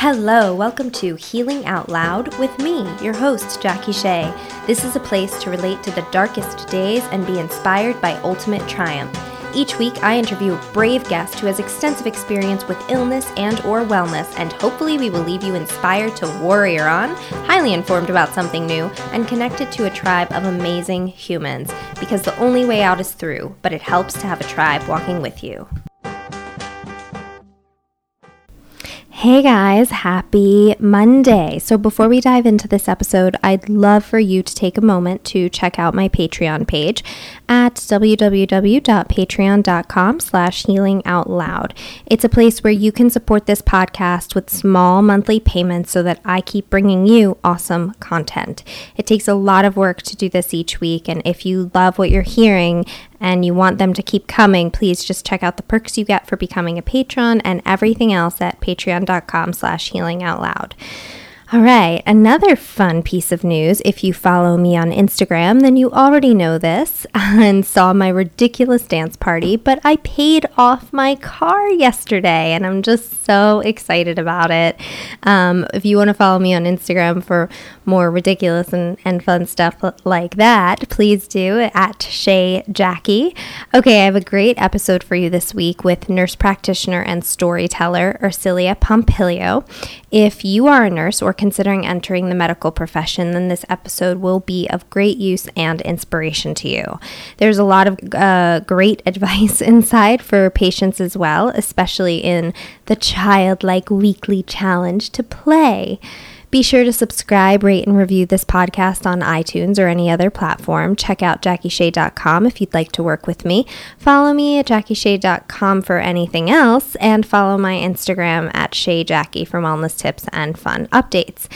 Hello, welcome to Healing Out Loud with me, your host, Jackie Shea. This is a place to relate to the darkest days and be inspired by ultimate triumph. Each week, I interview a brave guest who has extensive experience with illness and or wellness, and hopefully we will leave you inspired to warrior on, highly informed about something new, and connected to a tribe of amazing humans. Because the only way out is through, but it helps to have a tribe walking with you. Hey guys, happy Monday. So before we dive into this episode, I'd love for you to take a moment to check out my Patreon page at www.patreon.com slash healingoutloud. It's a place where you can support this podcast with small monthly payments so that I keep bringing you awesome content. It takes a lot of work to do this each week, and if you love what you're hearing and you want them to keep coming, please just check out the perks you get for becoming a patron and everything else at patreon.com slash healingoutloud. All right, another fun piece of news. If you follow me on Instagram, then you already know this and saw my ridiculous dance party, but I paid off my car yesterday and I'm just so excited about it. Um, if you want to follow me on Instagram for more ridiculous and, and fun stuff like that, please do at Shea Jackie. Okay, I have a great episode for you this week with nurse practitioner and storyteller Ursilia Pompilio. If you are a nurse or considering entering the medical profession, then this episode will be of great use and inspiration to you. There's a lot of uh, great advice inside for patients as well, especially in the childlike weekly challenge to play. Be sure to subscribe, rate, and review this podcast on iTunes or any other platform. Check out JackieShea.com if you'd like to work with me. Follow me at JackieShea.com for anything else, and follow my Instagram at SheaJackie for wellness tips and fun updates.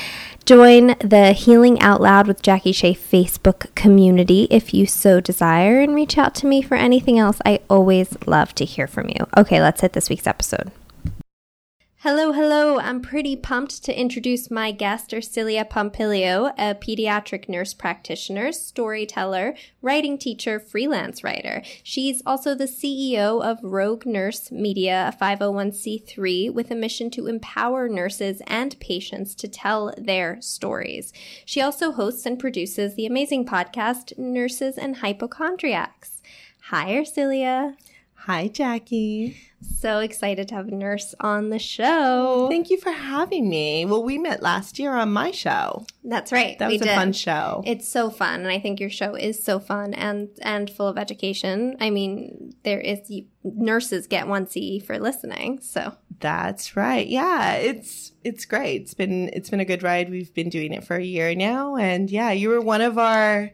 Join the Healing Out Loud with Jackie Shea Facebook community if you so desire, and reach out to me for anything else. I always love to hear from you. Okay, let's hit this week's episode. Hello, hello. I'm pretty pumped to introduce my guest, Ursilia Pompilio, a pediatric nurse practitioner, storyteller, writing teacher, freelance writer. She's also the CEO of Rogue Nurse Media, a 501c3 with a mission to empower nurses and patients to tell their stories. She also hosts and produces the amazing podcast, Nurses and Hypochondriacs. Hi, Ursilia. Hi, Jackie. So excited to have a nurse on the show. Thank you for having me. Well, we met last year on my show. That's right. That was a did. fun show. It's so fun, and I think your show is so fun and and full of education. I mean, there is nurses get one CE for listening. So that's right. Yeah, it's it's great. It's been it's been a good ride. We've been doing it for a year now, and yeah, you were one of our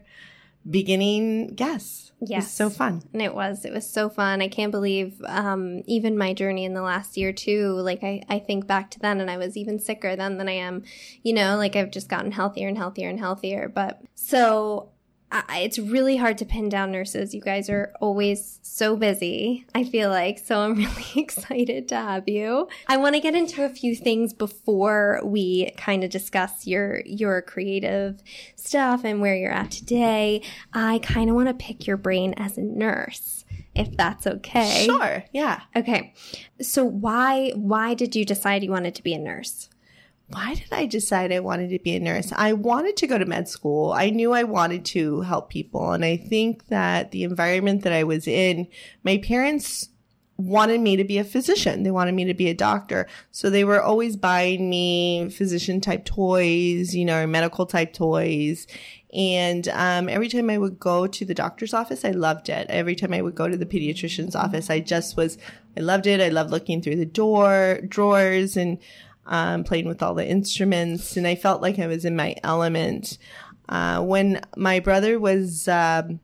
beginning guests. Yes. so fun. And it was. It was so fun. I can't believe um, even my journey in the last year, too. Like, I, I think back to then and I was even sicker then than I am. You know, like I've just gotten healthier and healthier and healthier. But so I, it's really hard to pin down nurses. You guys are always so busy, I feel like. So I'm really excited to have you. I want to get into a few things before we kind of discuss your your creative stuff and where you're at today. I kind of want to pick your brain as a nurse if that's okay. Sure. Yeah. Okay. So why why did you decide you wanted to be a nurse? Why did I decide I wanted to be a nurse? I wanted to go to med school. I knew I wanted to help people. And I think that the environment that I was in, my parents wanted me to be a physician. They wanted me to be a doctor. So they were always buying me physician type toys, you know, medical type toys. And um, every time I would go to the doctor's office, I loved it. Every time I would go to the pediatrician's office, I just was, I loved it. I loved looking through the door, drawers and um, playing with all the instruments, and I felt like I was in my element. Uh, when my brother was, um,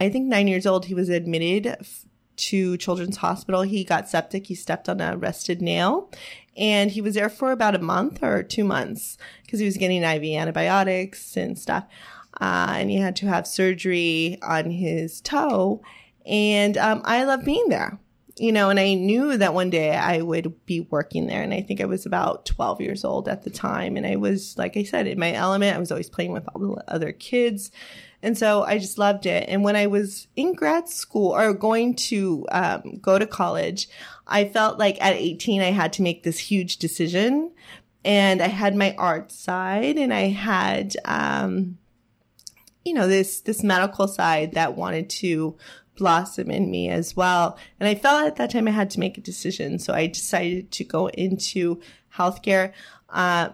I think, nine years old, he was admitted f- to Children's Hospital. He got septic. He stepped on a rusted nail, and he was there for about a month or two months because he was getting IV antibiotics and stuff. Uh, and he had to have surgery on his toe. And um, I love being there you know, and I knew that one day I would be working there. And I think I was about 12 years old at the time. And I was, like I said, in my element. I was always playing with all the other kids. And so I just loved it. And when I was in grad school or going to um, go to college, I felt like at 18, I had to make this huge decision. And I had my art side and I had, um, you know, this, this medical side that wanted to blossom in me as well. And I felt at that time I had to make a decision. So I decided to go into healthcare. Uh,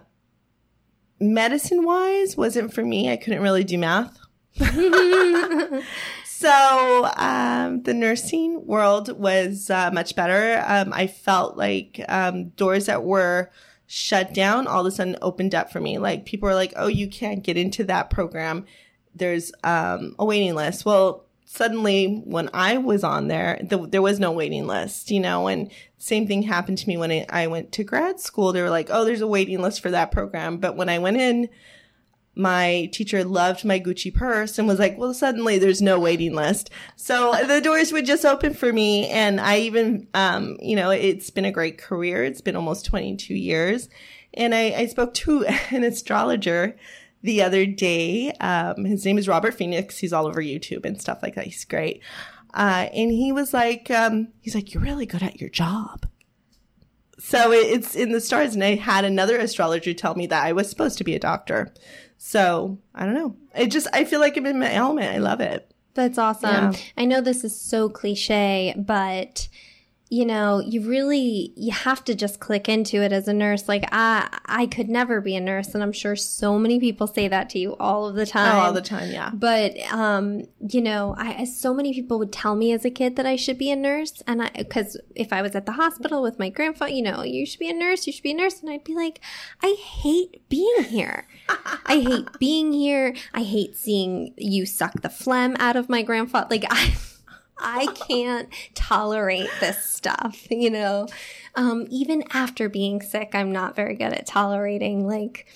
medicine wise wasn't for me. I couldn't really do math. so um, the nursing world was uh, much better. Um, I felt like um, doors that were shut down all of a sudden opened up for me. Like people were like, "Oh, you can't get into that program. There's um, a waiting list." Well, suddenly when I was on there, the, there was no waiting list, you know, and same thing happened to me when I, I went to grad school. They were like, "Oh, there's a waiting list for that program," but when I went in my teacher loved my Gucci purse and was like, well, suddenly there's no waiting list. So the doors would just open for me. And I even, um, you know, it's been a great career. It's been almost 22 years. And I, I spoke to an astrologer the other day. Um, his name is Robert Phoenix. He's all over YouTube and stuff like that. He's great. Uh, and he was like, um, he's like, you're really good at your job. So it's in the stars. And I had another astrologer tell me that I was supposed to be a doctor. So I don't know. It just, I feel like I'm in my element. I love it. That's awesome. Yeah. I know this is so cliche, but you know, you really you have to just click into it as a nurse. Like I I could never be a nurse and I'm sure so many people say that to you all of the time. Oh, all the time, yeah. But um, you know, I so many people would tell me as a kid that I should be a nurse and I cuz if I was at the hospital with my grandfather, you know, you should be a nurse, you should be a nurse and I'd be like, I hate being here. I hate being here. I hate seeing you suck the phlegm out of my grandfather. Like I I can't tolerate this stuff, you know. Um, even after being sick, I'm not very good at tolerating like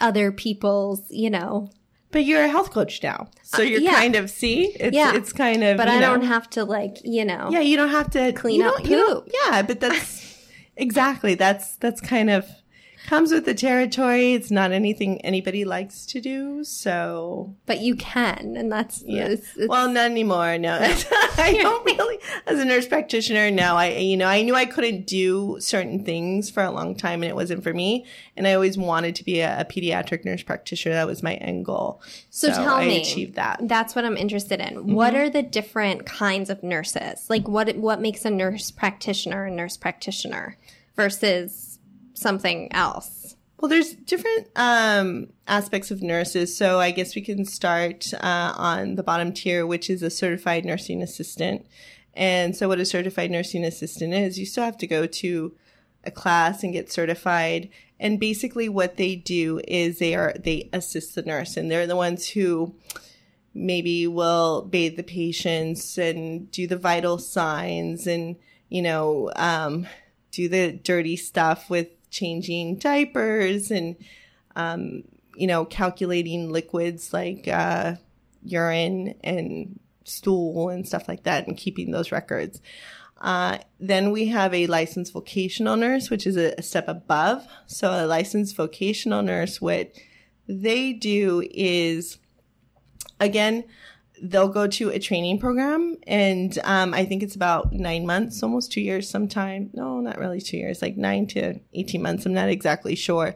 other people's, you know. But you're a health coach now, so uh, you're uh, yeah. kind of see. It's, yeah, it's kind of. But I know, don't have to like you know. Yeah, you don't have to clean up poop. yeah, but that's exactly that's that's kind of comes with the territory. It's not anything anybody likes to do. So, but you can, and that's yeah. It's, it's, well, not anymore. No, I don't really. As a nurse practitioner, no. I you know I knew I couldn't do certain things for a long time, and it wasn't for me. And I always wanted to be a, a pediatric nurse practitioner. That was my end goal. So, so tell I me, achieved that. That's what I'm interested in. Mm-hmm. What are the different kinds of nurses? Like what what makes a nurse practitioner a nurse practitioner versus something else? Well, there's different um, aspects of nurses. So I guess we can start uh, on the bottom tier, which is a certified nursing assistant. And so what a certified nursing assistant is, you still have to go to a class and get certified. And basically what they do is they are, they assist the nurse and they're the ones who maybe will bathe the patients and do the vital signs and, you know, um, do the dirty stuff with changing diapers and, um, you know, calculating liquids like uh, urine and stool and stuff like that and keeping those records. Uh, then we have a licensed vocational nurse, which is a, a step above. So a licensed vocational nurse, what they do is, again, they'll go to a training program and um, i think it's about nine months almost two years sometime no not really two years like nine to 18 months i'm not exactly sure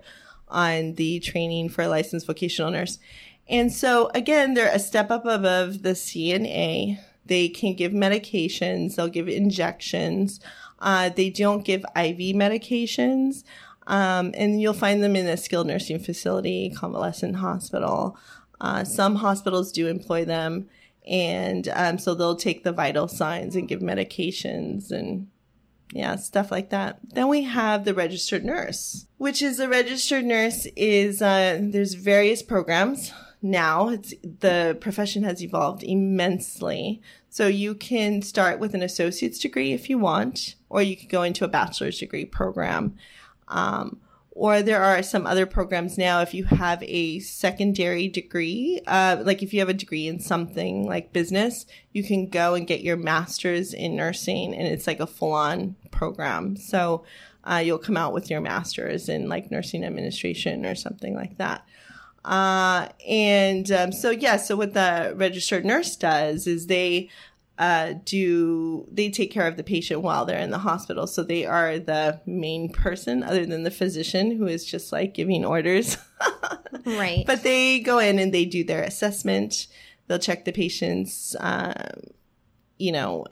on the training for a licensed vocational nurse. And so again they're a step up above the cna they can give medications they'll give injections uh, they don't give iv medications um, and you'll find them in a skilled nursing facility convalescent hospital. Uh, some hospitals do employ them, and um, so they'll take the vital signs and give medications and yeah, stuff like that. Then we have the registered nurse, which is a registered nurse is uh, there's various programs now. It's the profession has evolved immensely. So you can start with an associate's degree if you want, or you could go into a bachelor's degree program. Um, or there are some other programs now if you have a secondary degree uh, like if you have a degree in something like business you can go and get your master's in nursing and it's like a full-on program. So uh, you'll come out with your master's in like nursing administration or something like that. Uh, and um, so, yeah, so what the registered nurse does is they uh, do they take care of the patient while they're in the hospital. So they are the main person, other than the physician, who is just like giving orders. right. But they go in and they do their assessment. They'll check the patient's, um, you know,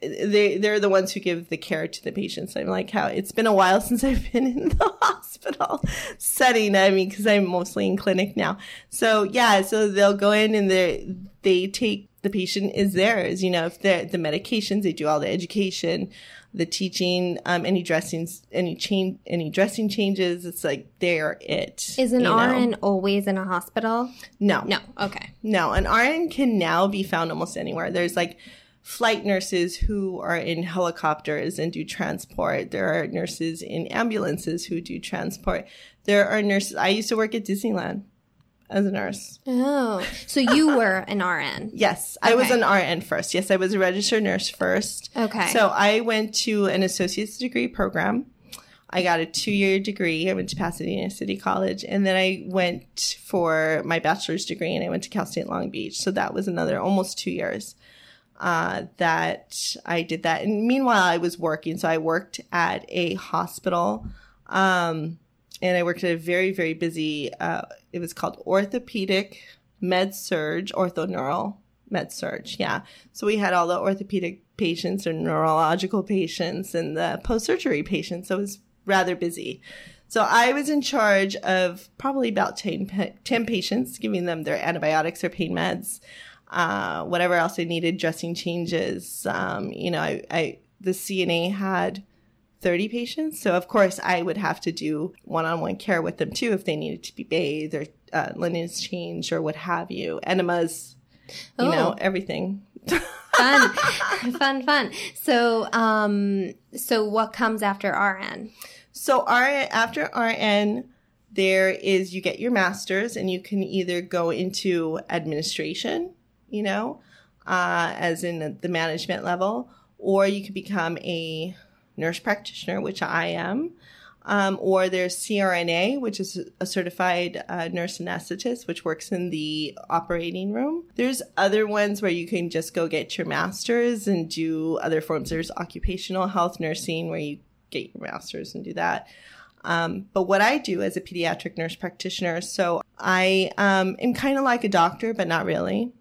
they they're the ones who give the care to the patients. I'm like how it's been a while since I've been in the hospital setting. I mean, because I'm mostly in clinic now. So yeah, so they'll go in and they they take the patient is theirs. You know, if they're the medications, they do all the education, the teaching, um, any dressings, any change, any dressing changes. It's like they're it. Is an you know? RN always in a hospital? No, No. Okay. no, an RN can now be found almost anywhere. There's like flight nurses who are in helicopters and do transport. There are nurses in ambulances who do transport. There are nurses. I used to work at Disneyland as a nurse. Oh, so you were an RN. Yes, I was an RN first. Yes, I was a registered nurse first. Okay. So I went to an associate's degree program. I got a two year degree. I went to Pasadena City College and then I went for my bachelor's degree and I went to Cal State Long Beach. So that was another almost two years uh, that I did that. And meanwhile, I was working. So I worked at a hospital. Um, and I worked at a very, very busy, uh, it was called orthopedic med surg, orthoneural med surg. Yeah. So we had all the orthopedic patients and neurological patients and the post surgery patients. So it was rather busy. So I was in charge of probably about 10, 10 patients, giving them their antibiotics or pain meds, uh, whatever else they needed, dressing changes. Um, you know, I, I, the CNA had 30 patients. So of course I would have to do one-on-one care with them too if they needed to be bathed or uh, linens changed or what have you. Enemas, you know, Oh. everything. Fun, fun, fun. So, um, so what comes after RN? So RN, after RN, there is you get your master's and you can either go into administration, you know, uh, as in the management level, or you can become a nurse practitioner, which I am. Um, or there's CRNA, which is a certified uh, nurse anesthetist, which works in the operating room. There's other ones where you can just go get your master's and do other forms. There's occupational health nursing, where you get your master's and do that. Um, but what I do as a pediatric nurse practitioner, so I um, am kind of like a doctor, but not really.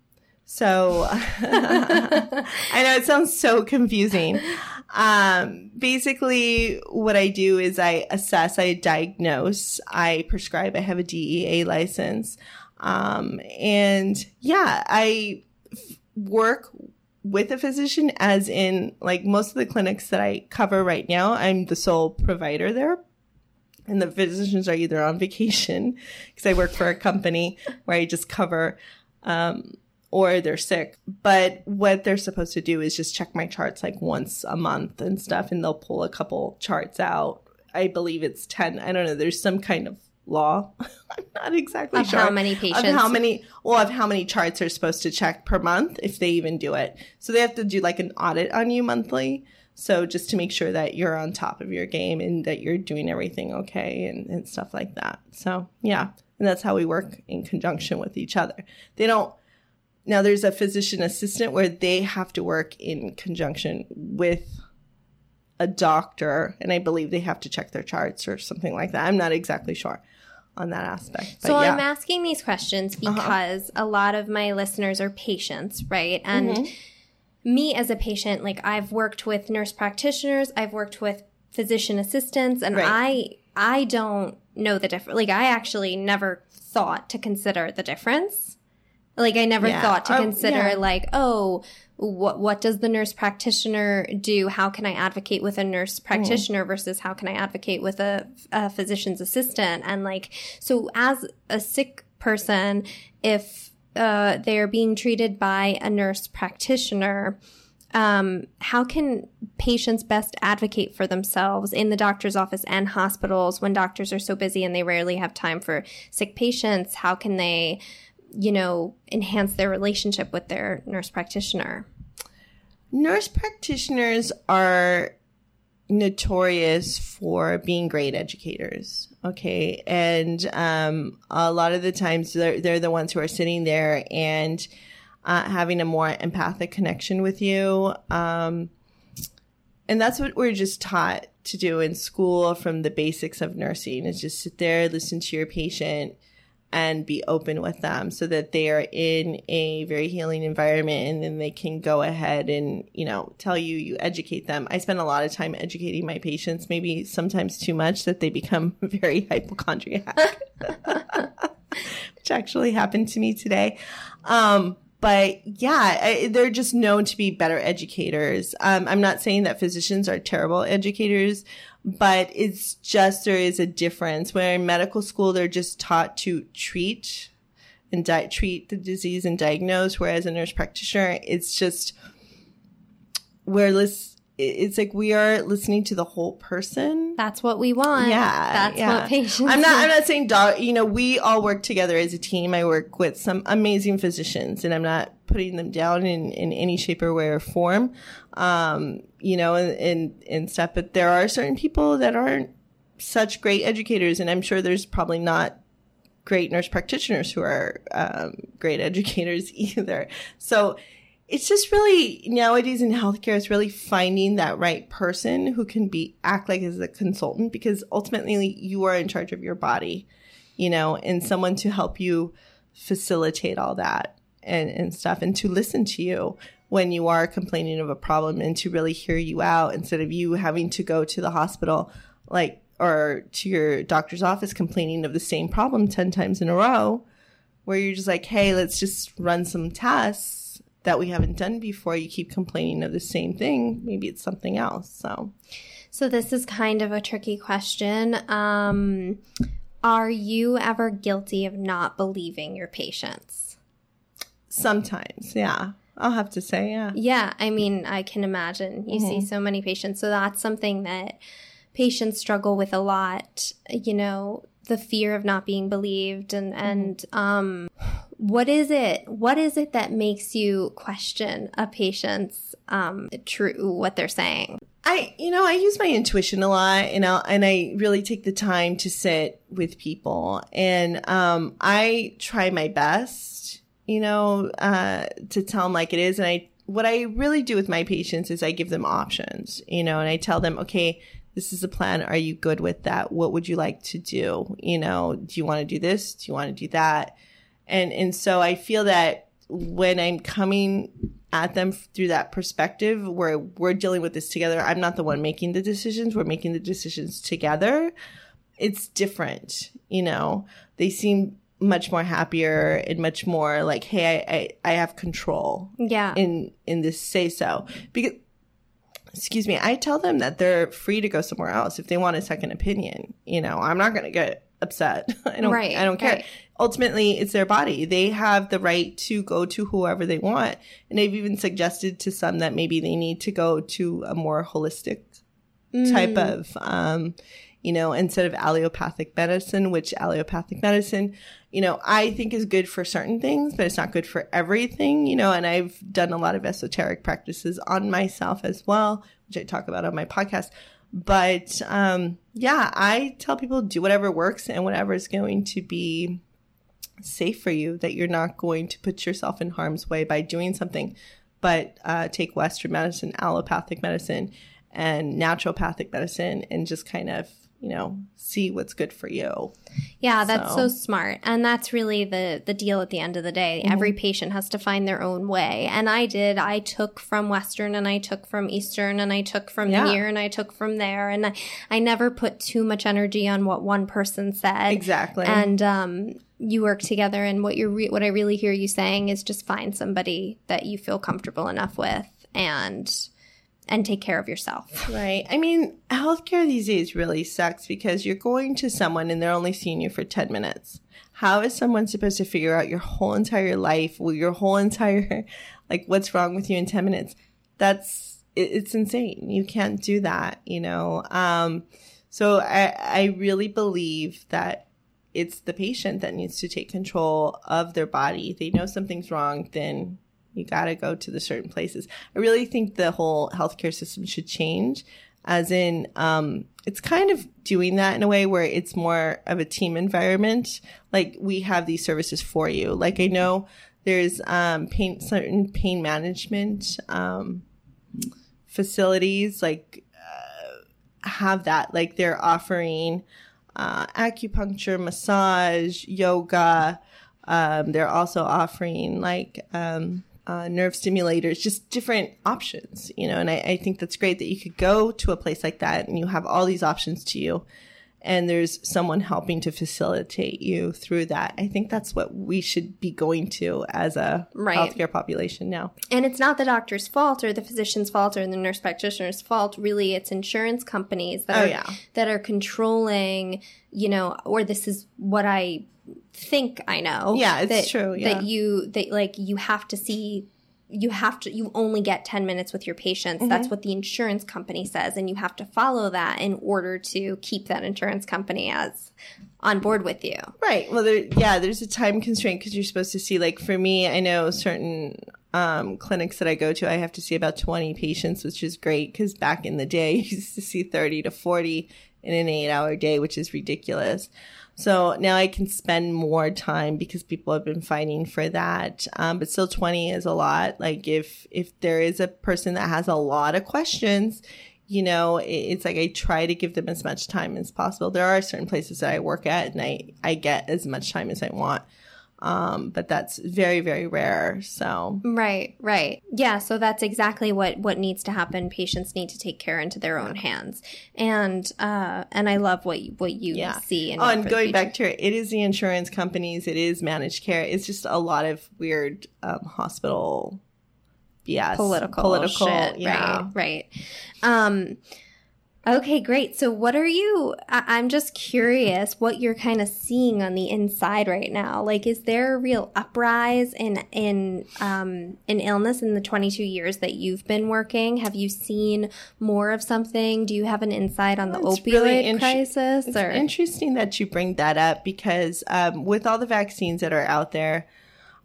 So I know it sounds so confusing. Um, basically, what I do is I assess, I diagnose, I prescribe. I have a DEA license, um, and yeah, I f- work with a physician. As in, like most of the clinics that I cover right now, I'm the sole provider there and the physicians are either on vacation because I work for a company where I just cover, um, or they're sick. But what they're supposed to do is just check my charts like once a month and stuff, and they'll pull a couple charts out. I believe it's 10. I don't know. There's some kind of law. I'm not exactly Of sure. how many Of patients? how many, well, of how many charts are supposed to check per month if they even do it. So they have to do like an audit on you monthly. So just to make sure that you're on top of your game and that you're doing everything okay and, and stuff like that. So yeah. And that's how we work in conjunction with each other. They don't, now there's a physician assistant where they have to work in conjunction with a doctor. And I believe they have to check their charts or something like that. I'm not exactly sure on that aspect. But So yeah. I'm asking these questions because a lot of my listeners are patients, right? And Mm-hmm. me as a patient, like I've worked with nurse practitioners, I've worked with physician assistants, and Right. I I don't know the difference. Like I actually never thought to consider the difference. Like I never Yeah. thought to Oh, consider yeah. like, oh, what what does the nurse practitioner do? How can I advocate with a nurse practitioner versus how can I advocate with a, a physician's assistant? And like, so as a sick person, if uh, they're being treated by a nurse practitioner, um, how can patients best advocate for themselves in the doctor's office and hospitals when doctors are so busy and they rarely have time for sick patients? How can they, you know, enhance their relationship with their nurse practitioner? nurse practitioners are notorious for being great educators. Okay. And um, a lot of the times they're, they're the ones who are sitting there and uh, having a more empathic connection with you. Um, and that's what we're just taught to do in school from the basics of nursing is just sit there, listen to your patient and be open with them so that they are in a very healing environment and then they can go ahead and, you know, tell you, you educate them. I spend a lot of time educating my patients, maybe sometimes too much that they become very hypochondriac, which actually happened to me today. Um, but yeah, I, they're just known to be better educators. Um, I'm not saying that physicians are terrible educators, but it's just there is a difference. Where in medical school, they're just taught to treat and di- treat the disease and diagnose, whereas a nurse practitioner, it's just we're lis- it's like we are listening to the whole person. That's what we want. Yeah, that's yeah. what patients. I'm not. I'm not saying dog. You know, we all work together as a team. I work with some amazing physicians, and I'm not putting them down in in any shape or way or form. Um, you know, and, and and stuff. But there are certain people that aren't such great educators, and I'm sure there's probably not great nurse practitioners who are um, great educators either. So it's just really nowadays in healthcare it's really finding that right person who can be act like as a consultant because ultimately you are in charge of your body you know and someone to help you facilitate all that and, and stuff and to listen to you when you are complaining of a problem and to really hear you out instead of you having to go to the hospital like or to your doctor's office complaining of the same problem 10 times in a row where you're just like hey let's just run some tests that we haven't done before, you keep complaining of the same thing. Maybe it's something else. So, so this is kind of a tricky question. Um, are you ever guilty of not believing your patients? Sometimes, yeah. I'll have to say, yeah. Yeah, I mean, I can imagine. You mm-hmm. see so many patients. So that's something that patients struggle with a lot, you know, the fear of not being believed and mm-hmm. and um what is it what is it that makes you question a patient's um true what they're saying I, you know, I use my intuition a lot, you know, and I really take the time to sit with people, and um, I try my best, you know, uh, to tell them like it is. And I, what I really do with my patients is I give them options, you know, and I tell them, okay, this is a plan. Are you good with that? What would you like to do? You know, do you want to do this? Do you want to do that? And, and so I feel that when I'm coming at them through that perspective where we're dealing with this together, I'm not the one making the decisions. We're making the decisions together. It's different, you know, they seem much more happier and much more like, Hey, I, I, I have control. Yeah. In, in this say so because excuse me, I tell them that they're free to go somewhere else if they want a second opinion. You know, I'm not going to get upset. I don't, right, I don't care. Right. Ultimately, it's their body. They have the right to go to whoever they want. And they've even suggested to some that maybe they need to go to a more holistic mm. type of, um, you know, instead of allopathic medicine, which allopathic medicine, you know, I think is good for certain things, but it's not good for everything, you know, and I've done a lot of esoteric practices on myself as well, which I talk about on my podcast. But, um, yeah, I tell people do whatever works and whatever is going to be safe for you, that you're not going to put yourself in harm's way by doing something. But, uh, take Western medicine, allopathic medicine, and naturopathic medicine and just kind of you know, see what's good for you. Yeah, that's so, so smart. And that's really the the deal at the end of the day. Mm-hmm. Every patient has to find their own way. And I did. I took from Western and I took from Eastern and I took from yeah. here and I took from there and I, I never put too much energy on what one person said. Exactly. And um you work together and what you're re- what I really hear you saying is just find somebody that you feel comfortable enough with and and take care of yourself. Right. I mean, healthcare these days really sucks because you're going to someone and they're only seeing you for 10 minutes. How is someone supposed to figure out your whole entire life, your whole entire, like, what's wrong with you in 10 minutes? That's, it's insane. You can't do that, you know? Um, so I, I really believe that it's the patient that needs to take control of their body. They know something's wrong, then you got to go to the certain places. I really think the whole healthcare system should change. as in, um, it's kind of doing that in a way where it's more of a team environment. Like we have these services for you. Like I know there's, um, pain, certain pain management, um, facilities like, uh, have that. Like they're offering, uh, acupuncture, massage, yoga. Um, they're also offering like, um, uh, nerve stimulators, just different options, you know, and I, I think that's great that you could go to a place like that and you have all these options to you and there's someone helping to facilitate you through that. I think that's what we should be going to as a Right. healthcare population now. And it's not the doctor's fault or the physician's fault or the nurse practitioner's fault. Really, it's insurance companies that Oh, are yeah. that are controlling, you know, or this is what I think I know. Yeah, it's that, true, yeah. That you that like you have to see you have to you only get 10 minutes with your patients Mm-hmm. that's what the insurance company says and you have to follow that in order to keep that insurance company as on board with you Right. Well, there, yeah, there's a time constraint because you're supposed to see, like, for me, I know certain um, clinics that I go to, I have to see about 20 patients, which is great because back in the day, you used to see 30 to 40 in an eight hour day, which is ridiculous. So now I can spend more time because people have been fighting for that. Um, but still 20 is a lot. Like if, if there is a person that has a lot of questions, you know, it- it's like I try to give them as much time as possible. There are certain places that I work at and I, I get as much time as I want. Um, but that's very, very rare. So Right, right. Yeah, so that's exactly what what needs to happen. Patients need to take care into their own hands. And uh and I love what you, what you yeah. see oh, and going back to it, it is the insurance companies. It is managed care. It's just a lot of weird, um, hospital BS. political political. shit, yeah. right, right. Um Okay, great. So what are you I- I'm just curious what you're kind of seeing on the inside right now. Like is there a real uprise in in um in illness in the 22 years that you've been working? Have you seen more of something? Do you have an insight on the It's opioid really inter- crisis It's or interesting that you bring that up because um, with all the vaccines that are out there,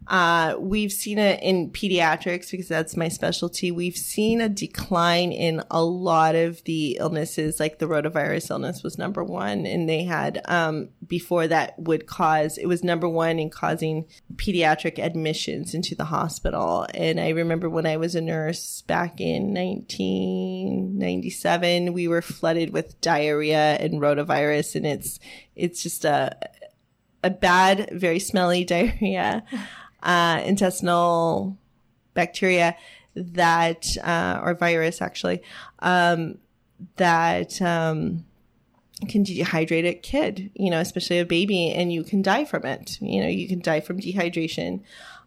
uh, we've seen it in pediatrics because that's my specialty. We've seen a decline in a lot of the illnesses, like the rotavirus illness was number one, and they had um, before that would cause it was number one in causing pediatric admissions into the hospital. And I remember when I was a nurse back in 1997, we were flooded with diarrhea and rotavirus, and it's it's just a a bad, very smelly diarrhea, uh, intestinal bacteria that, uh, or virus actually, um, that, um, can dehydrate a kid, you know, especially a baby, and you can die from it. You know, you can die from dehydration.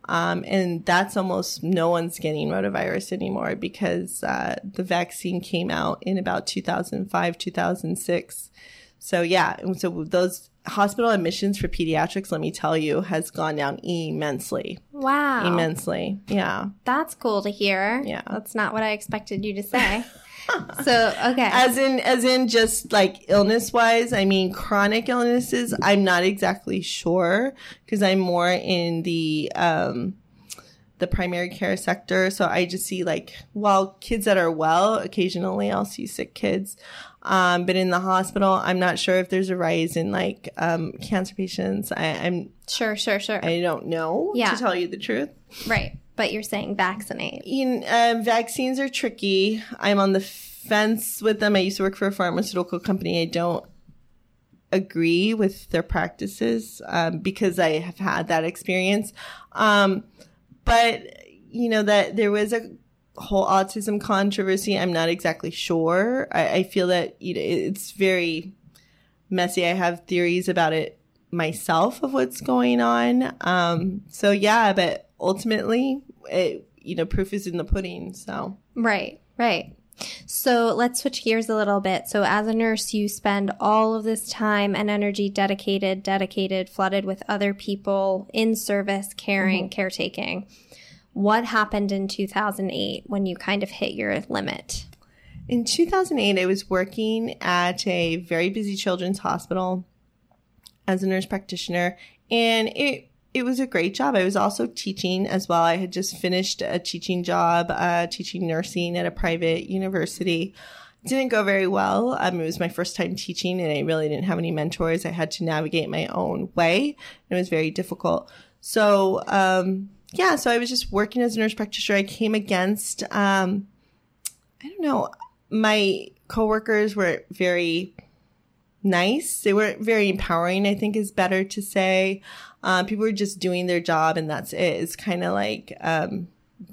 Um, and that's almost no one's getting rotavirus anymore because uh, the vaccine came out in about 2005, 2006. So yeah, so those hospital admissions for pediatrics, let me tell you, has gone down immensely, Wow. immensely. Yeah. That's cool to hear. Yeah. That's not what I expected you to say. so, okay. As in, as in just like illness wise, I mean, chronic illnesses, I'm not exactly sure because I'm more in the, um, the primary care sector. So I just see like, well, kids that are well, occasionally I'll see sick kids. Um, but in the hospital, I'm not sure if there's a rise in like, um, cancer patients. I, I'm, sure, sure, sure. I don't know Yeah. to tell you the truth. right. But you're saying vaccinate. In, uh, vaccines are tricky. I'm on the fence with them. I used to work for a pharmaceutical company. I don't agree with their practices um, because I have had that experience. Um, but you know that there was a whole autism controversy. I'm not exactly sure. I, I feel that you know, it's very messy. I have theories about it myself of what's going on. Um, so yeah, but ultimately, it, you know, proof is in the pudding. So Right, right. So let's switch gears a little bit. So as a nurse, you spend all of this time and energy dedicated, dedicated, flooded with other people in service, caring, caretaking. What happened in 2008 when you kind of hit your limit? In 2008, I was working at a very busy children's hospital as a nurse practitioner, and it it was a great job. I was also teaching as well. I had just finished a teaching job, uh, teaching nursing at a private university didn't go very well. Um, it was my first time teaching and I really didn't have any mentors. I had to navigate my own way. It was very difficult. So, um, yeah, so I was just working as a nurse practitioner. I came against, um, I don't know, my coworkers were very nice. They weren't very empowering, I think is better to say. Um, people were just doing their job and that's it. It's kind of like, um,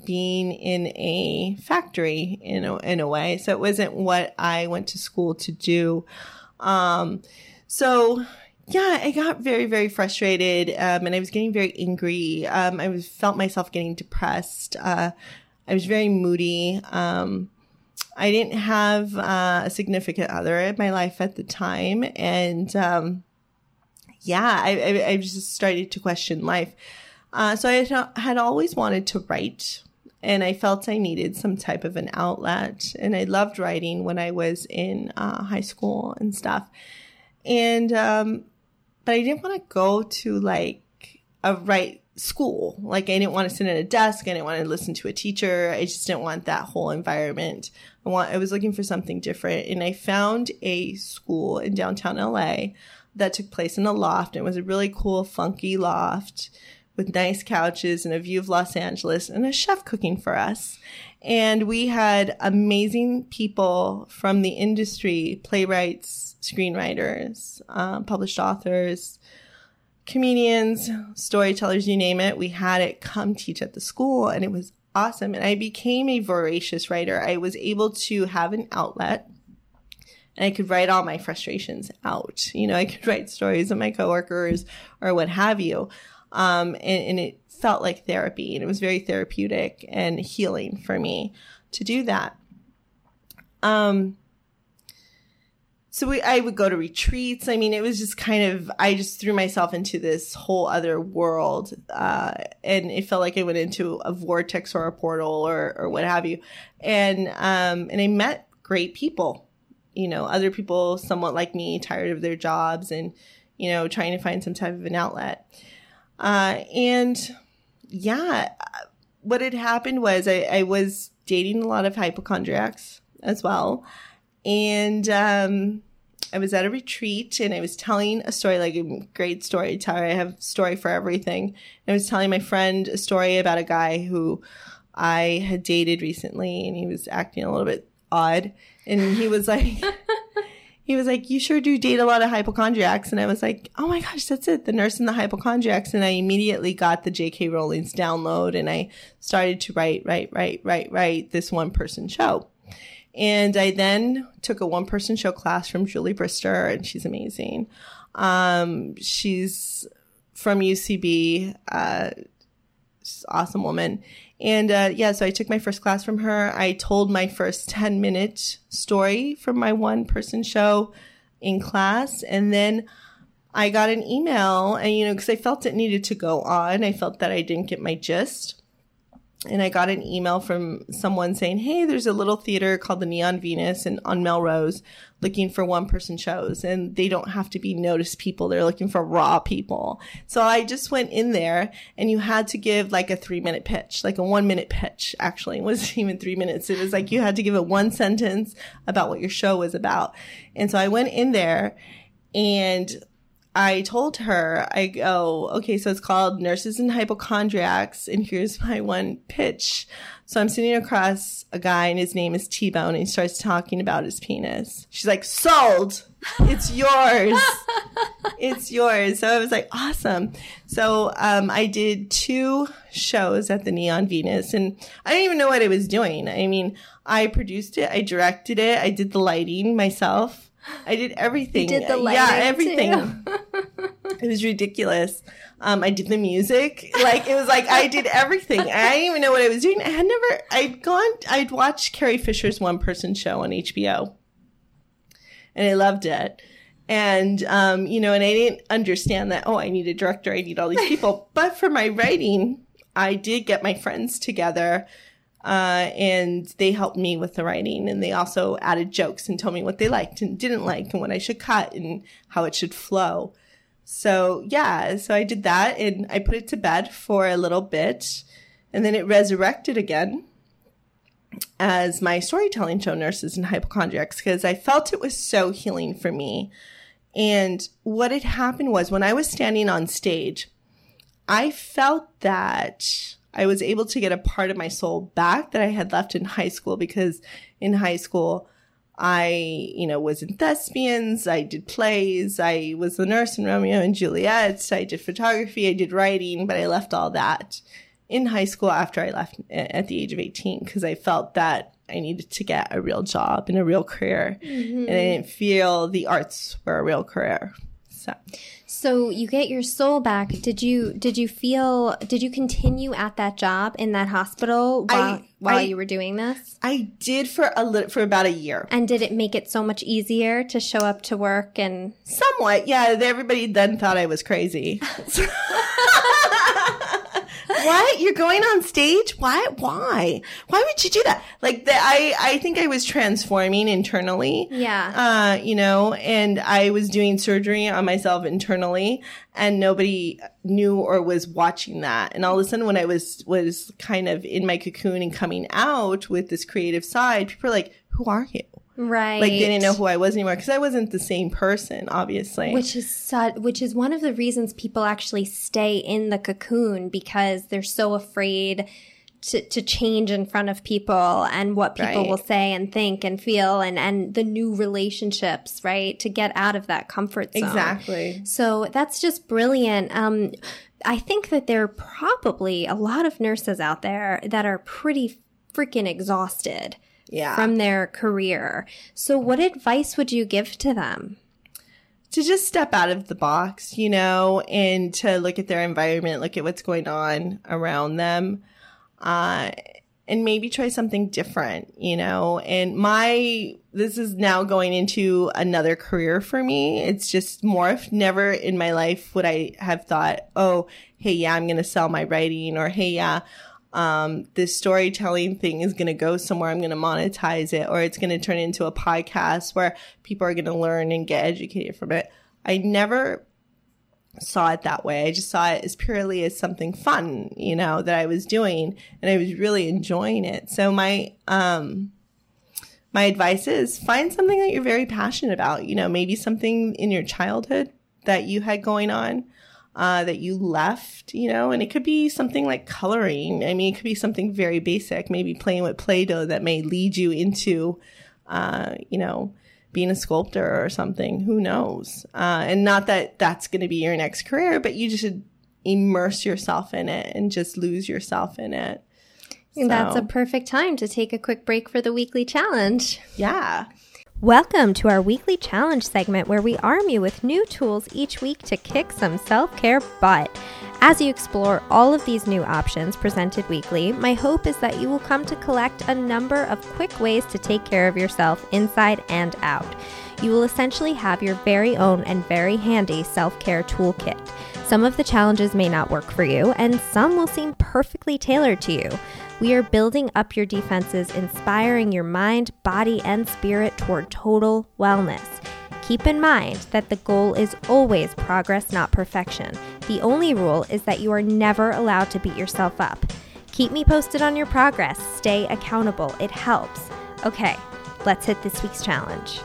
being in a factory in a, in a way. So it wasn't what I went to school to do. Um, so yeah, I got very, very frustrated. Um, and I was getting very angry. Um, I was, felt myself getting depressed. Uh, I was very moody. Um, I didn't have uh, a significant other in my life at the time. And, um, yeah, I, I, I just started to question life. Uh, so I had always wanted to write and I felt I needed some type of an outlet. And I loved writing when I was in uh, high school and stuff. And, um, but I didn't want to go to like a right school. Like I didn't want to sit at a desk. I didn't want to listen to a teacher. I just didn't want that whole environment. I want, I was looking for something different and I found a school in downtown LA that took place in a loft. It was a really cool, funky loft with nice couches and a view of Los Angeles and a chef cooking for us. And we had amazing people from the industry, playwrights, screenwriters, um, published authors, comedians, storytellers, you name it. We had it come teach at the school and it was awesome. And I became a voracious writer. I was able to have an outlet and I could write all my frustrations out. You know, I could write stories of my coworkers or what have you. Um, and, and it felt like therapy and it was very therapeutic and healing for me to do that. Um, so we, I would go to retreats. I mean, it was just kind of, I just threw myself into this whole other world. Uh, and it felt like I went into a vortex or a portal or, or what have you. And, um, and I met great people, you know, other people somewhat like me, tired of their jobs and, you know, trying to find some type of an outlet. Uh, and yeah, what had happened was I, I was dating a lot of hypochondriacs as well. And, um, I was at a retreat and I was telling a story, like a great storyteller. I have a story for everything. And I was telling my friend a story about a guy who I had dated recently and he was acting a little bit odd. And he was like, he was like, you sure do date a lot of hypochondriacs. And I was like, oh my gosh, that's it. The nurse and the hypochondriacs. And I immediately got the J.K. Rowling's download and I started to write, write, write, write, write this one person show. And I then took a one person show class from Julie Brister and she's amazing. Um, she's from UCB, uh, awesome woman. And uh, yeah, so I took my first class from her. I told my first 10 minute story from my one person show in class. And then I got an email and, you know, cause I felt it needed to go on. I felt that I didn't get my gist and I got an email from someone saying, "Hey, there's a little theater called the Neon Venus and on Melrose looking for one person shows and they don't have to be noticed people. They're looking for raw people." So I just went in there and you had to give like a 3-minute pitch, like a 1-minute pitch actually. It wasn't even 3 minutes. It was like you had to give it one sentence about what your show was about. And so I went in there and I told her, I go, okay, so it's called Nurses and Hypochondriacs, and here's my one pitch. So I'm sitting across a guy, and his name is T Bone, and he starts talking about his penis. She's like, sold! It's yours! it's yours. So I was like, awesome. So um, I did two shows at the Neon Venus, and I didn't even know what I was doing. I mean, I produced it, I directed it, I did the lighting myself. I did everything. You did the lighting yeah, everything. it was ridiculous. Um, I did the music. Like it was like I did everything. I didn't even know what I was doing. I had never. I'd gone. I'd watched Carrie Fisher's one person show on HBO, and I loved it. And um, you know, and I didn't understand that. Oh, I need a director. I need all these people. but for my writing, I did get my friends together uh, and they helped me with the writing and they also added jokes and told me what they liked and didn't like and what I should cut and how it should flow. So yeah, so I did that and I put it to bed for a little bit and then it resurrected again. as my storytelling show, Nurses and Hypochondriacs, because I felt it was so healing for me. And what had happened was when I was standing on stage, I felt that I was able to get a part of my soul back that I had left in high school because in high school, I, you know, was in thespians, I did plays, I was the nurse in Romeo and Juliet, I did photography, I did writing, but I left all that in high school after I left at the age of 18 because I felt that I needed to get a real job and a real career. Mm-hmm. And I didn't feel the arts were a real career. So. So you get your soul back. Did you did you feel did you continue at that job in that hospital while I, while I, you were doing this? I did for a little for about a year. And did it make it so much easier to show up to work and somewhat? Yeah, everybody then thought I was crazy. what? You're going on stage? Why? Why? Why would you do that? Like the, I, I think I was transforming internally. Yeah. Uh, you know, and I was doing surgery on myself internally and nobody knew or was watching that. And all of a sudden when I was, was kind of in my cocoon and coming out with this creative side, people are like, who are you? Right. Like they didn't know who I was anymore because I wasn't the same person, obviously. Which is such, which is one of the reasons people actually stay in the cocoon because they're so afraid to, to change in front of people and what people right. will say and think and feel and, and the new relationships, right? To get out of that comfort zone. Exactly. So that's just brilliant. Um, I think that there are probably a lot of nurses out there that are pretty freaking exhausted yeah. from their career. So, what advice would you give to them? To just step out of the box, you know, and to look at their environment, look at what's going on around them, uh, and maybe try something different, you know. And my, this is now going into another career for me. It's just morphed. Never in my life would I have thought, oh, hey, yeah, I'm going to sell my writing, or hey, yeah, um, this storytelling thing is going to go somewhere. I'm going to monetize it, or it's going to turn into a podcast where people are going to learn and get educated from it. I never saw it that way. I just saw it as purely as something fun, you know, that I was doing and I was really enjoying it. So my, um, my advice is find something that you're very passionate about, you know, maybe something in your childhood that you had going on uh, that you left, you know, and it could be something like coloring. I mean, it could be something very basic, maybe playing with Play Doh that may lead you into, uh, you know, being a sculptor or something. Who knows? Uh, and not that that's going to be your next career, but you just should immerse yourself in it and just lose yourself in it. So, that's a perfect time to take a quick break for the weekly challenge. Yeah. Welcome to our weekly challenge segment where we arm you with new tools each week to kick some self care butt. As you explore all of these new options presented weekly, my hope is that you will come to collect a number of quick ways to take care of yourself inside and out. You will essentially have your very own and very handy self care toolkit. Some of the challenges may not work for you, and some will seem perfectly tailored to you. We are building up your defenses, inspiring your mind, body, and spirit toward total wellness. Keep in mind that the goal is always progress, not perfection. The only rule is that you are never allowed to beat yourself up. Keep me posted on your progress. Stay accountable. It helps. Okay, let's hit this week's challenge.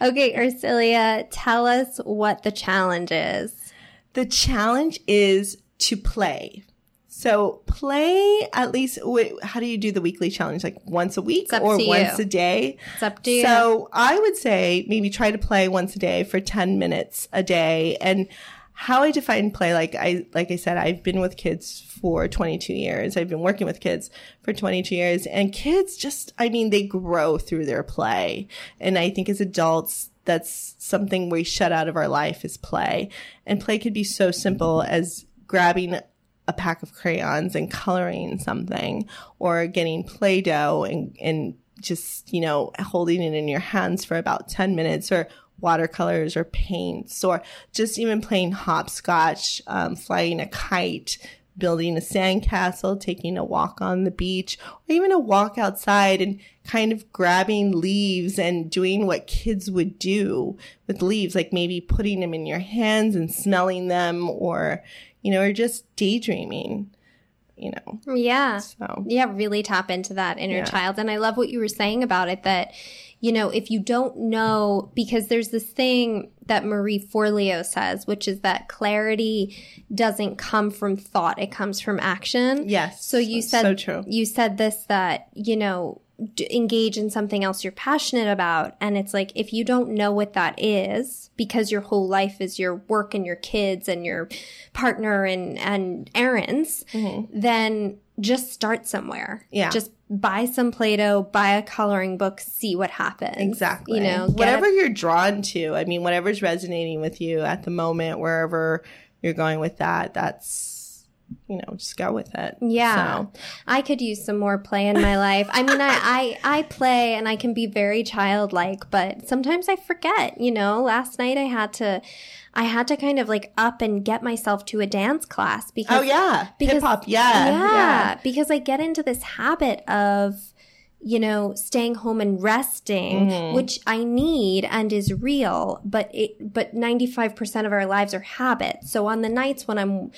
Okay, Ursilia, tell us what the challenge is. The challenge is to play. So play at least. Wait, how do you do the weekly challenge? Like once a week or once a day? It's up to you. So I would say maybe try to play once a day for ten minutes a day. And how I define play, like I like I said, I've been with kids for 22 years. I've been working with kids for 22 years, and kids just, I mean, they grow through their play. And I think as adults, that's something we shut out of our life is play. And play could be so simple as grabbing a pack of crayons and coloring something or getting Play Doh and, and just, you know, holding it in your hands for about 10 minutes or watercolors or paints or just even playing hopscotch, um, flying a kite, building a sandcastle, taking a walk on the beach, or even a walk outside and kind of grabbing leaves and doing what kids would do with leaves, like maybe putting them in your hands and smelling them or, you know, or just daydreaming. you know. Yeah. So Yeah, really tap into that inner Yeah. child. And I love what you were saying about it that, you know, if you don't know, because there's this thing that Marie Forleo says, which is that clarity doesn't come from thought, it comes from action. yes. So you said so true. you said this that you know engage in something else you're passionate about and it's like if you don't know what that is because your whole life is your work and your kids and your partner and and errands then just start somewhere Mm-hmm. Yeah. just buy some play-doh buy a coloring book see what happens Exactly. you know whatever you're drawn to. I mean, whatever's resonating with you at the moment, wherever you're going with that, that's, you know, just go with it. Yeah. So, I could use some more play in my life. I mean, I, I, I play and I can be very childlike, but sometimes I forget, you know, last night I had to, I had to kind of like up and get myself to a dance class because oh, yeah. because- Hip hop. Yeah. yeah, because I get into this habit of, you know, staying home and resting, Mm-hmm. which I need and is real, but it, but 95% of our lives are habits. So on the nights when I'm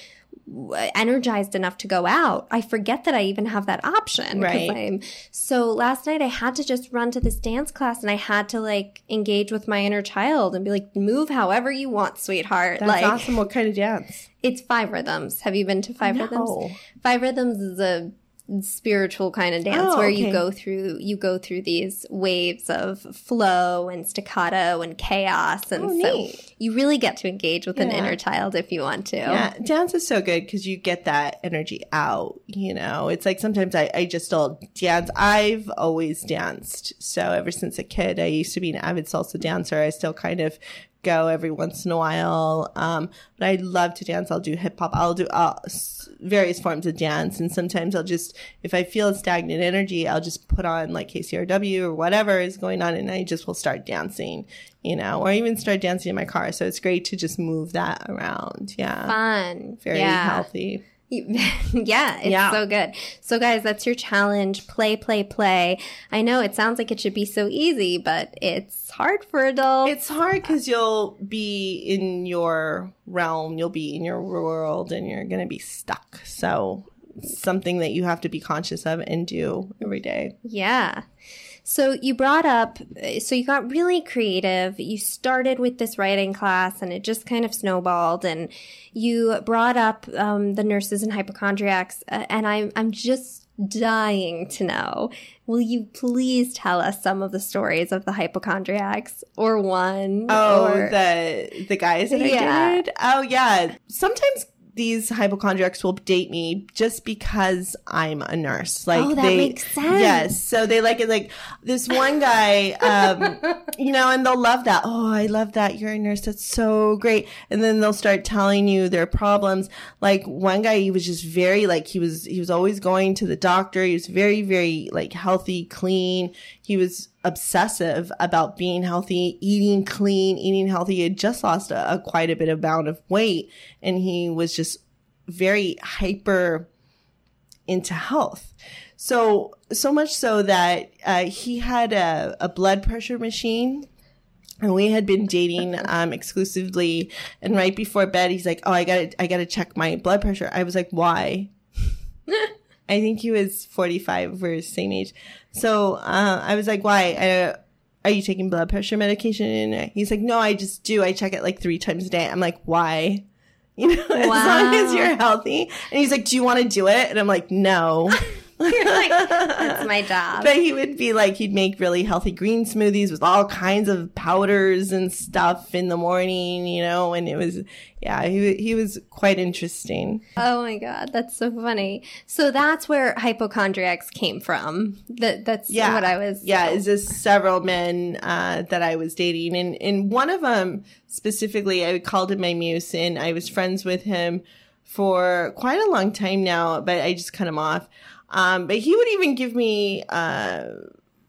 energized enough to go out, I forget that I even have that option. Right. I'm, so last night I had to just run to this dance class and I had to like engage with my inner child and be like, move however you want, sweetheart. That's like, awesome. What kind of dance? it's five rhythms. Have you been to five No. rhythms? Five rhythms is a spiritual kind of dance Oh, where you go through you go through these waves of flow and staccato and chaos and Oh, so neat. you really get to engage with an inner child if you want to. Yeah, dance is so good because you get that energy out. You know, it's like sometimes I, I just all dance. I've always danced. So ever since a kid, I used to be an avid salsa dancer. I still kind of go every once in a while. Um, but I love to dance. I'll do hip hop. I'll do uh, various forms of dance. And sometimes I'll just, if I feel stagnant energy, I'll just put on like KCRW or whatever is going on and I just will start dancing, you know, or even start dancing in my car. So it's great to just move that around. Yeah Fun. very yeah. healthy. yeah, it's Yeah. so good. So guys, that's your challenge. Play, play, play. I know it sounds like it should be so easy, but it's hard for adults. It's hard because you'll be in your realm, you'll be in your world, and you're going to be stuck. So, something that you have to be conscious of and do every day. Yeah. So you brought up, so you got really creative. You started with this writing class and it just kind of snowballed and you brought up um, the nurses and hypochondriacs. Uh, and I'm, I'm just dying to know. Will you please tell us some of the stories of the hypochondriacs or one? Oh, or, the the guys that Yeah. I dated. Oh yeah. Sometimes these hypochondriacs will date me just because I'm a nurse. Like Oh, that they, makes sense. Yes. So they like it. Like this one guy, um, you know, and they'll love that. Oh, I love that. You're a nurse. That's so great. And then they'll start telling you their problems. Like one guy, he was just very like he was he was always going to the doctor. He was very very like healthy, clean. He was obsessive about being healthy, eating clean, eating healthy. He had just lost a, a quite a bit of amount of weight, and he was just very hyper into health. So so much so that uh, he had a, a blood pressure machine. And we had been dating um, exclusively, and right before bed, he's like, "Oh, I got to, I got to check my blood pressure." I was like, "Why?" I think he was forty-five. We're the same age, so uh, I was like, "Why?" I, are you taking blood pressure medication? And he's like, "No, I just do. I check it like three times a day." I'm like, "Why?" You know, as long as you're healthy. And he's like, "Do you want to do it?" And I'm like, "No." You're like, that's my job. But he would be like, he'd make really healthy green smoothies with all kinds of powders and stuff in the morning, you know, and it was, yeah, he, he was quite interesting. Oh my god, that's so funny. So that's where hypochondriacs came from. That that's Yeah. what I was. Yeah, is this several men, uh, that I was dating. And, and one of them specifically, I called him my muse and I was friends with him for quite a long time now, but I just cut him off. Um, but he would even give me, uh,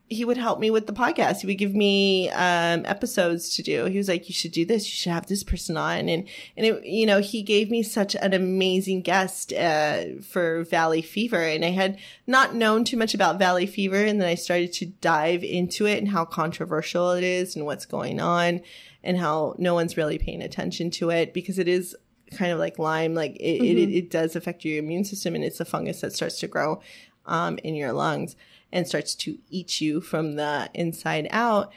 he would help me with the podcast. He would give me um, episodes to do. He was like, "You should do this. You should have this person on." And and it, you know, he gave me such an amazing guest uh, for Valley Fever, and I had not known too much about Valley Fever, and then I started to dive into it and how controversial it is and what's going on, and how no one's really paying attention to it because it is kind of like Lyme, like it, it, it does affect your immune system and it's a fungus that starts to grow um, in your lungs and starts to eat you from the inside out.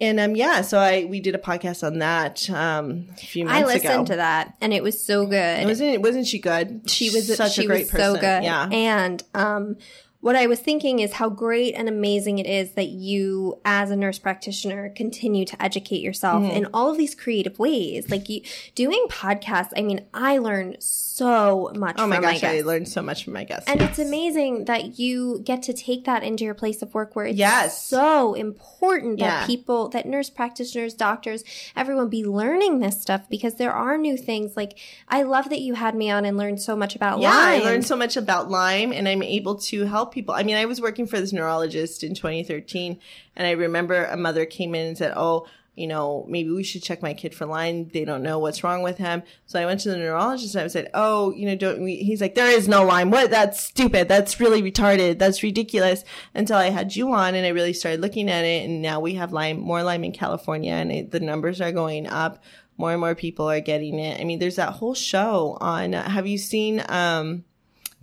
And um, yeah, so I we did a podcast on that um, a few months ago. I listened ago. to that and it was so good. Wasn't wasn't she good? she was such she a great was person. so good. Yeah, And um what I was thinking is how great and amazing it is that you, as a nurse practitioner, continue to educate yourself Mm-hmm. in all of these creative ways. Like you doing podcasts. I mean, I learn so much Oh my gosh, my I learned so much from my guests. and it's amazing that you get to take that into your place of work where it's Yes. so important that Yeah. people, that nurse practitioners, doctors, everyone be learning this stuff because there are new things. Like, I love that you had me on and learned so much about Yeah, Lyme. I learned so much about Lyme and I'm able to help people. I mean, I was working for this neurologist in 2013 and I remember a mother came in and said, "Oh, you know, maybe we should check my kid for Lyme. They don't know what's wrong with him." So I went to the neurologist and I said, "Oh, you know, don't we?" He's like, "There is no Lyme. What? That's stupid. That's really retarded. That's ridiculous." Until I had you on and I really started looking at it, and now we have Lyme, more Lyme in California, and it, the numbers are going up. More and more people are getting it. I mean, there's that whole show on. Have you seen um,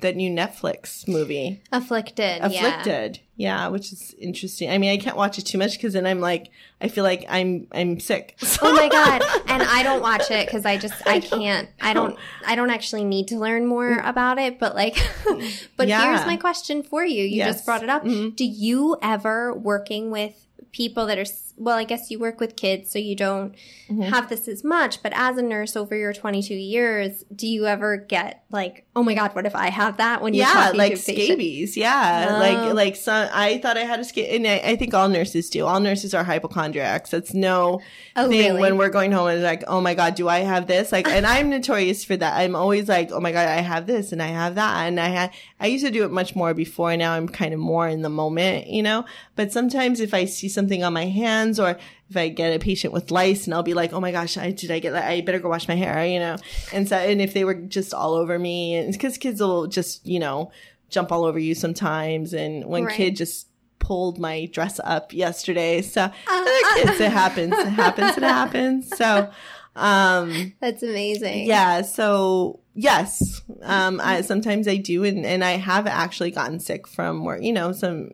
that new Netflix movie? Afflicted. Yeah. Afflicted. Yeah. which is interesting. I mean, I can't watch it too much because then I'm like, I feel like I'm I'm sick. So- Oh my god! And I don't watch it because I just I can't. I don't. I don't actually need to learn more about it. But like, but Yeah. here's my question for you. You Yes. just brought it up. Mm-hmm. Do you ever working with people that are well? I guess you work with kids, so you don't Mm-hmm. have this as much. But as a nurse over your 22 years, do you ever get like, oh my god, what if I have that? When you're yeah, like scabies. Yeah, Oh. like like some. I thought I had a scab, and I, I think all nurses do. All nurses are hypochondriacs. It's no Oh, thing really? when we're going home. And it's like, oh my god, do I have this? Like, and I'm notorious for that. I'm always like, oh my god, I have this and I have that, and I had. I used to do it much more before. Now I'm kind of more in the moment, you know. But sometimes if I see something on my hands or if I get a patient with lice and I'll be like, oh my gosh, I, did I get that? I better go wash my hair, you know? And so, and if they were just all over me and cause kids will just, you know, jump all over you sometimes. And one Right. kid just pulled my dress up yesterday. So other kids, it happens, it happens, it happens. So, um, That's amazing. yeah. So yes, um, I, sometimes I do, and, and I have actually gotten sick from work. You know, some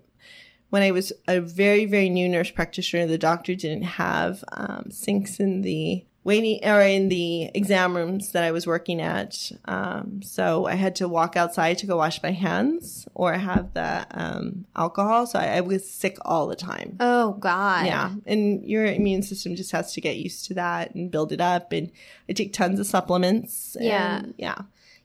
when I was a very very new nurse practitioner, the doctor didn't have um, sinks in the waiting or in the exam rooms that I was working at. Um, so I had to walk outside to go wash my hands or have the um, alcohol. So I, I was sick all the time. Oh god. Yeah. And your immune system just has to get used to that and build it up. And I take tons of supplements. and, Yeah. yeah.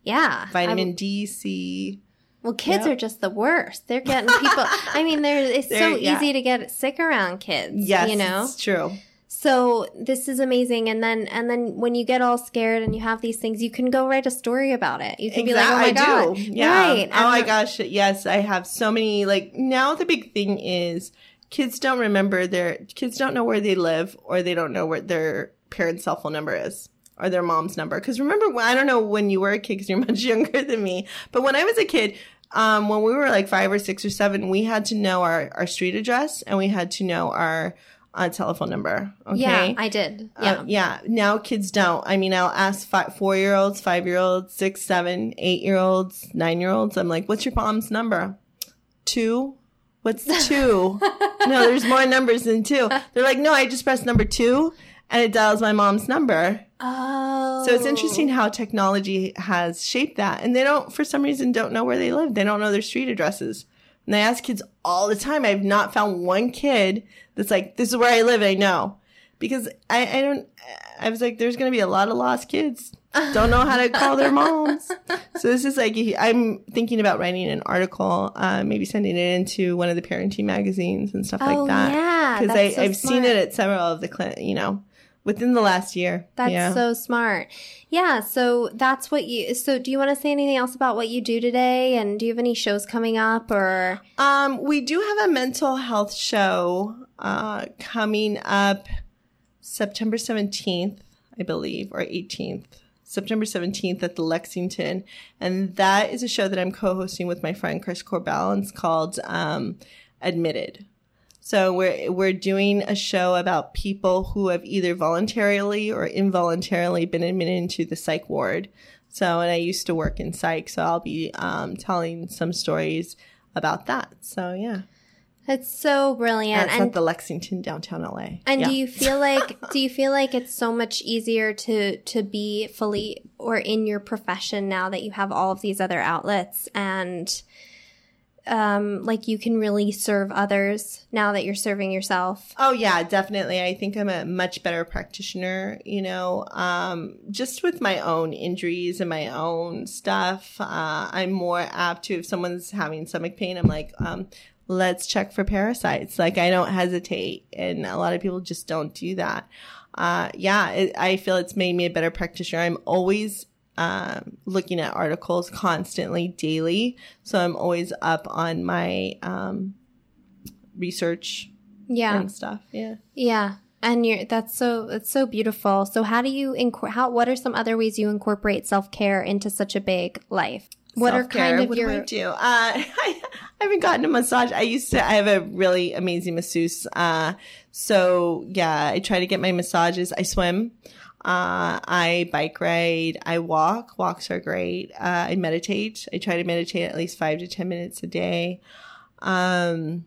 Yeah. Vitamin D, C. Well, kids Yep. are just the worst. They're getting people. I mean, they're, it's so yeah. easy to get sick around kids. Yes. you know. It's true. So this is amazing. And then, and then when you get all scared and you have these things, you can go write a story about it. You can be like, "Oh my I god, do. Yeah. right? Oh my gosh. Yes. I have so many. Like now the big thing is kids don't remember their, kids don't know where they live or they don't know where their parents' cell phone number is. Or their mom's number. Because remember, when, I don't know when you were a kid, because you're much younger than me. But when I was a kid, um, when we were like five or six or seven, we had to know our, our street address and we had to know our uh, telephone number. Okay. Yeah, I did. Yeah. Uh, yeah. Now kids don't. I mean, I'll ask five, four year olds, five year olds, six, seven, eight year olds, nine year olds. I'm like, what's your mom's number? Two? What's two? no, there's more numbers than two. They're like, no, I just pressed number two and it dials my mom's number. oh, So it's interesting how technology has shaped that. And they don't, for some reason, don't know where they live. They don't know their street addresses. And I ask kids all the time. I've not found one kid that's like, this is where I live. I know. Because I, I don't, I was like, there's going to be a lot of lost kids. Don't know how to call their moms. So this is like, I'm thinking about writing an article, uh, maybe sending it into one of the parenting magazines and stuff Oh, like that. yeah, Because that's so I've seen it at several of the, cl- you know, within the last year. That's yeah. so smart. Yeah. So that's what you. So do you want to say anything else about what you do today? And do you have any shows coming up or? Um, we do have a mental health show uh, coming up September 17th, I believe, or 18th. September 17th at the Lexington. And that is a show that I'm co hosting with my friend Chris Corbell, and it's called um, Admitted. So we're we're doing a show about people who have either voluntarily or involuntarily been admitted into the psych ward. So, and I used to work in psych, so I'll be um, telling some stories about that. So, yeah. That's so brilliant. That's at the Lexington downtown LA. And yeah. do you feel like do you feel like it's so much easier to to be fully or in your profession now that you have all of these other outlets and um like you can really serve others now that you're serving yourself? Oh yeah, definitely. I think I'm a much better practitioner, you know, um just with my own injuries and my own stuff. Uh I'm more apt to if someone's having stomach pain, I'm like um let's check for parasites. Like I don't hesitate. And a lot of people just don't do that. Uh, yeah, it, I feel it's made me a better practitioner. I'm always um, looking at articles constantly, daily. So I'm always up on my um, research yeah. and stuff. Yeah. Yeah. And you're that's so that's so beautiful. So how do you inc- how what are some other ways you incorporate self care into such a big life? What are kind of what your? Do I do? Uh, I, I haven't gotten a massage. I used to. I have a really amazing masseuse. Uh, so yeah, I try to get my massages. I swim. Uh, I bike ride. I walk. Walks are great. Uh, I meditate. I try to meditate at least five to ten minutes a day. Um,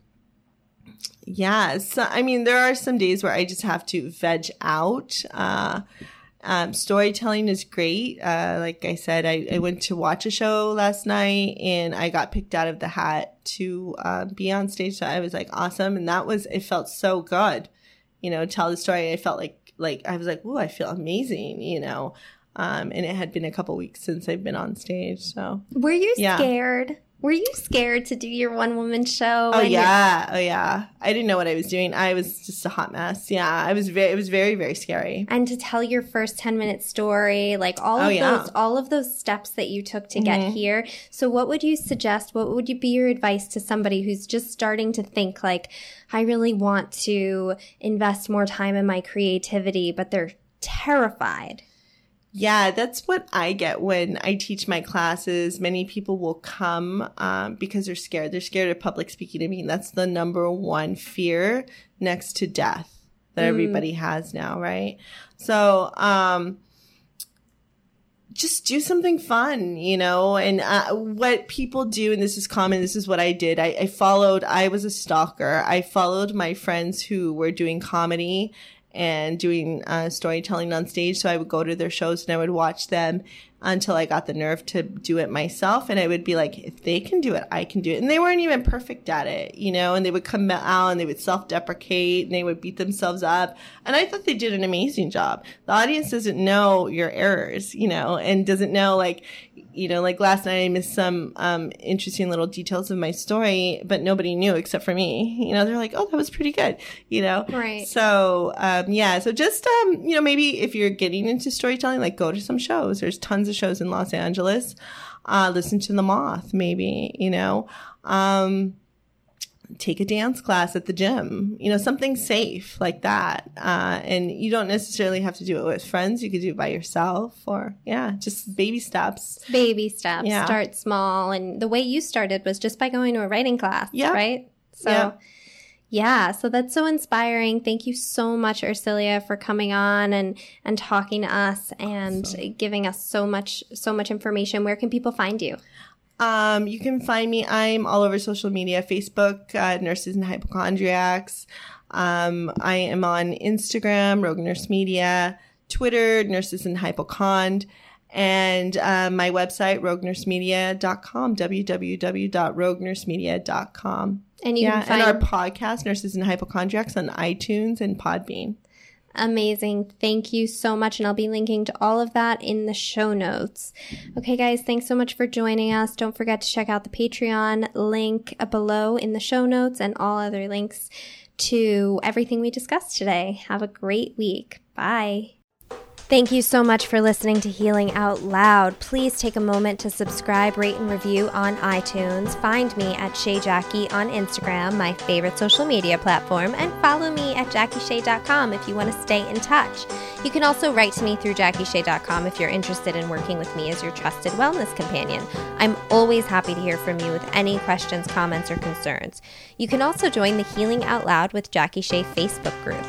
yeah. So I mean, there are some days where I just have to veg out. Uh, um, storytelling is great. Uh, like I said, I, I, went to watch a show last night and I got picked out of the hat to uh, be on stage. So I was like, awesome. And that was, it felt so good, you know, tell the story. I felt like, like, I was like, oh, I feel amazing, you know. Um, and it had been a couple weeks since I've been on stage. So were you yeah. scared? Were you scared to do your one woman show? Oh yeah, oh yeah. I didn't know what I was doing. I was just a hot mess. Yeah, I was very. It was very very scary. And to tell your first ten minute story, like all oh, of yeah. those, all of those steps that you took to mm-hmm. get here. So, what would you suggest? What would you be your advice to somebody who's just starting to think like, I really want to invest more time in my creativity, but they're terrified? Yeah, that's what I get when I teach my classes. Many people will come um, because they're scared. They're scared of public speaking. I mean, that's the number one fear next to death that mm. everybody has now, right? So, um, just do something fun, you know, and uh, what people do, and this is common, this is what I did. I, I followed, I was a stalker. I followed my friends who were doing comedy and doing uh, storytelling on stage. So I would go to their shows and I would watch them until I got the nerve to do it myself. And I would be like, if they can do it, I can do it. And they weren't even perfect at it, you know, and they would come out and they would self deprecate and they would beat themselves up. And I thought they did an amazing job. The audience doesn't know your errors, you know, and doesn't know like, you know, like last night I missed some um, interesting little details of my story, but nobody knew except for me. You know, they're like, "Oh, that was pretty good," you know. Right. So, um, yeah. So just, um, you know, maybe if you're getting into storytelling, like go to some shows. There's tons of shows in Los Angeles. Uh, listen to the Moth, maybe. You know. Um, take a dance class at the gym, you know, something safe like that. Uh, and you don't necessarily have to do it with friends. You could do it by yourself or, yeah, just baby steps. Baby steps. Yeah. Start small. And the way you started was just by going to a writing class, yeah. right? So, yeah. yeah. so that's so inspiring. Thank you so much, Ursilia, for coming on and, and talking to us and awesome. giving us so much, so much information. Where can people find you? Um, you can find me. I'm all over social media, Facebook, uh, Nurses and Hypochondriacs. Um, I am on Instagram, Rogue Nurse Media, Twitter, Nurses and Hypochond, and uh, my website, roguenursemedia.com, www.roguenursemedia.com. And you yeah, can find- and our podcast, Nurses and Hypochondriacs, on iTunes and Podbean. Amazing. Thank you so much. And I'll be linking to all of that in the show notes. Okay, guys, thanks so much for joining us. Don't forget to check out the Patreon link below in the show notes and all other links to everything we discussed today. Have a great week. Bye. Thank you so much for listening to Healing Out Loud. Please take a moment to subscribe, rate, and review on iTunes. Find me at SheaJackie on Instagram, my favorite social media platform, and follow me at JackieShea.com if you want to stay in touch. You can also write to me through JackieShea.com if you're interested in working with me as your trusted wellness companion. I'm always happy to hear from you with any questions, comments, or concerns. You can also join the Healing Out Loud with Jackie Shea Facebook group.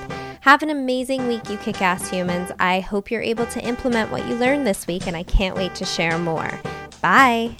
Have an amazing week, you kick ass humans. I hope you're able to implement what you learned this week, and I can't wait to share more. Bye.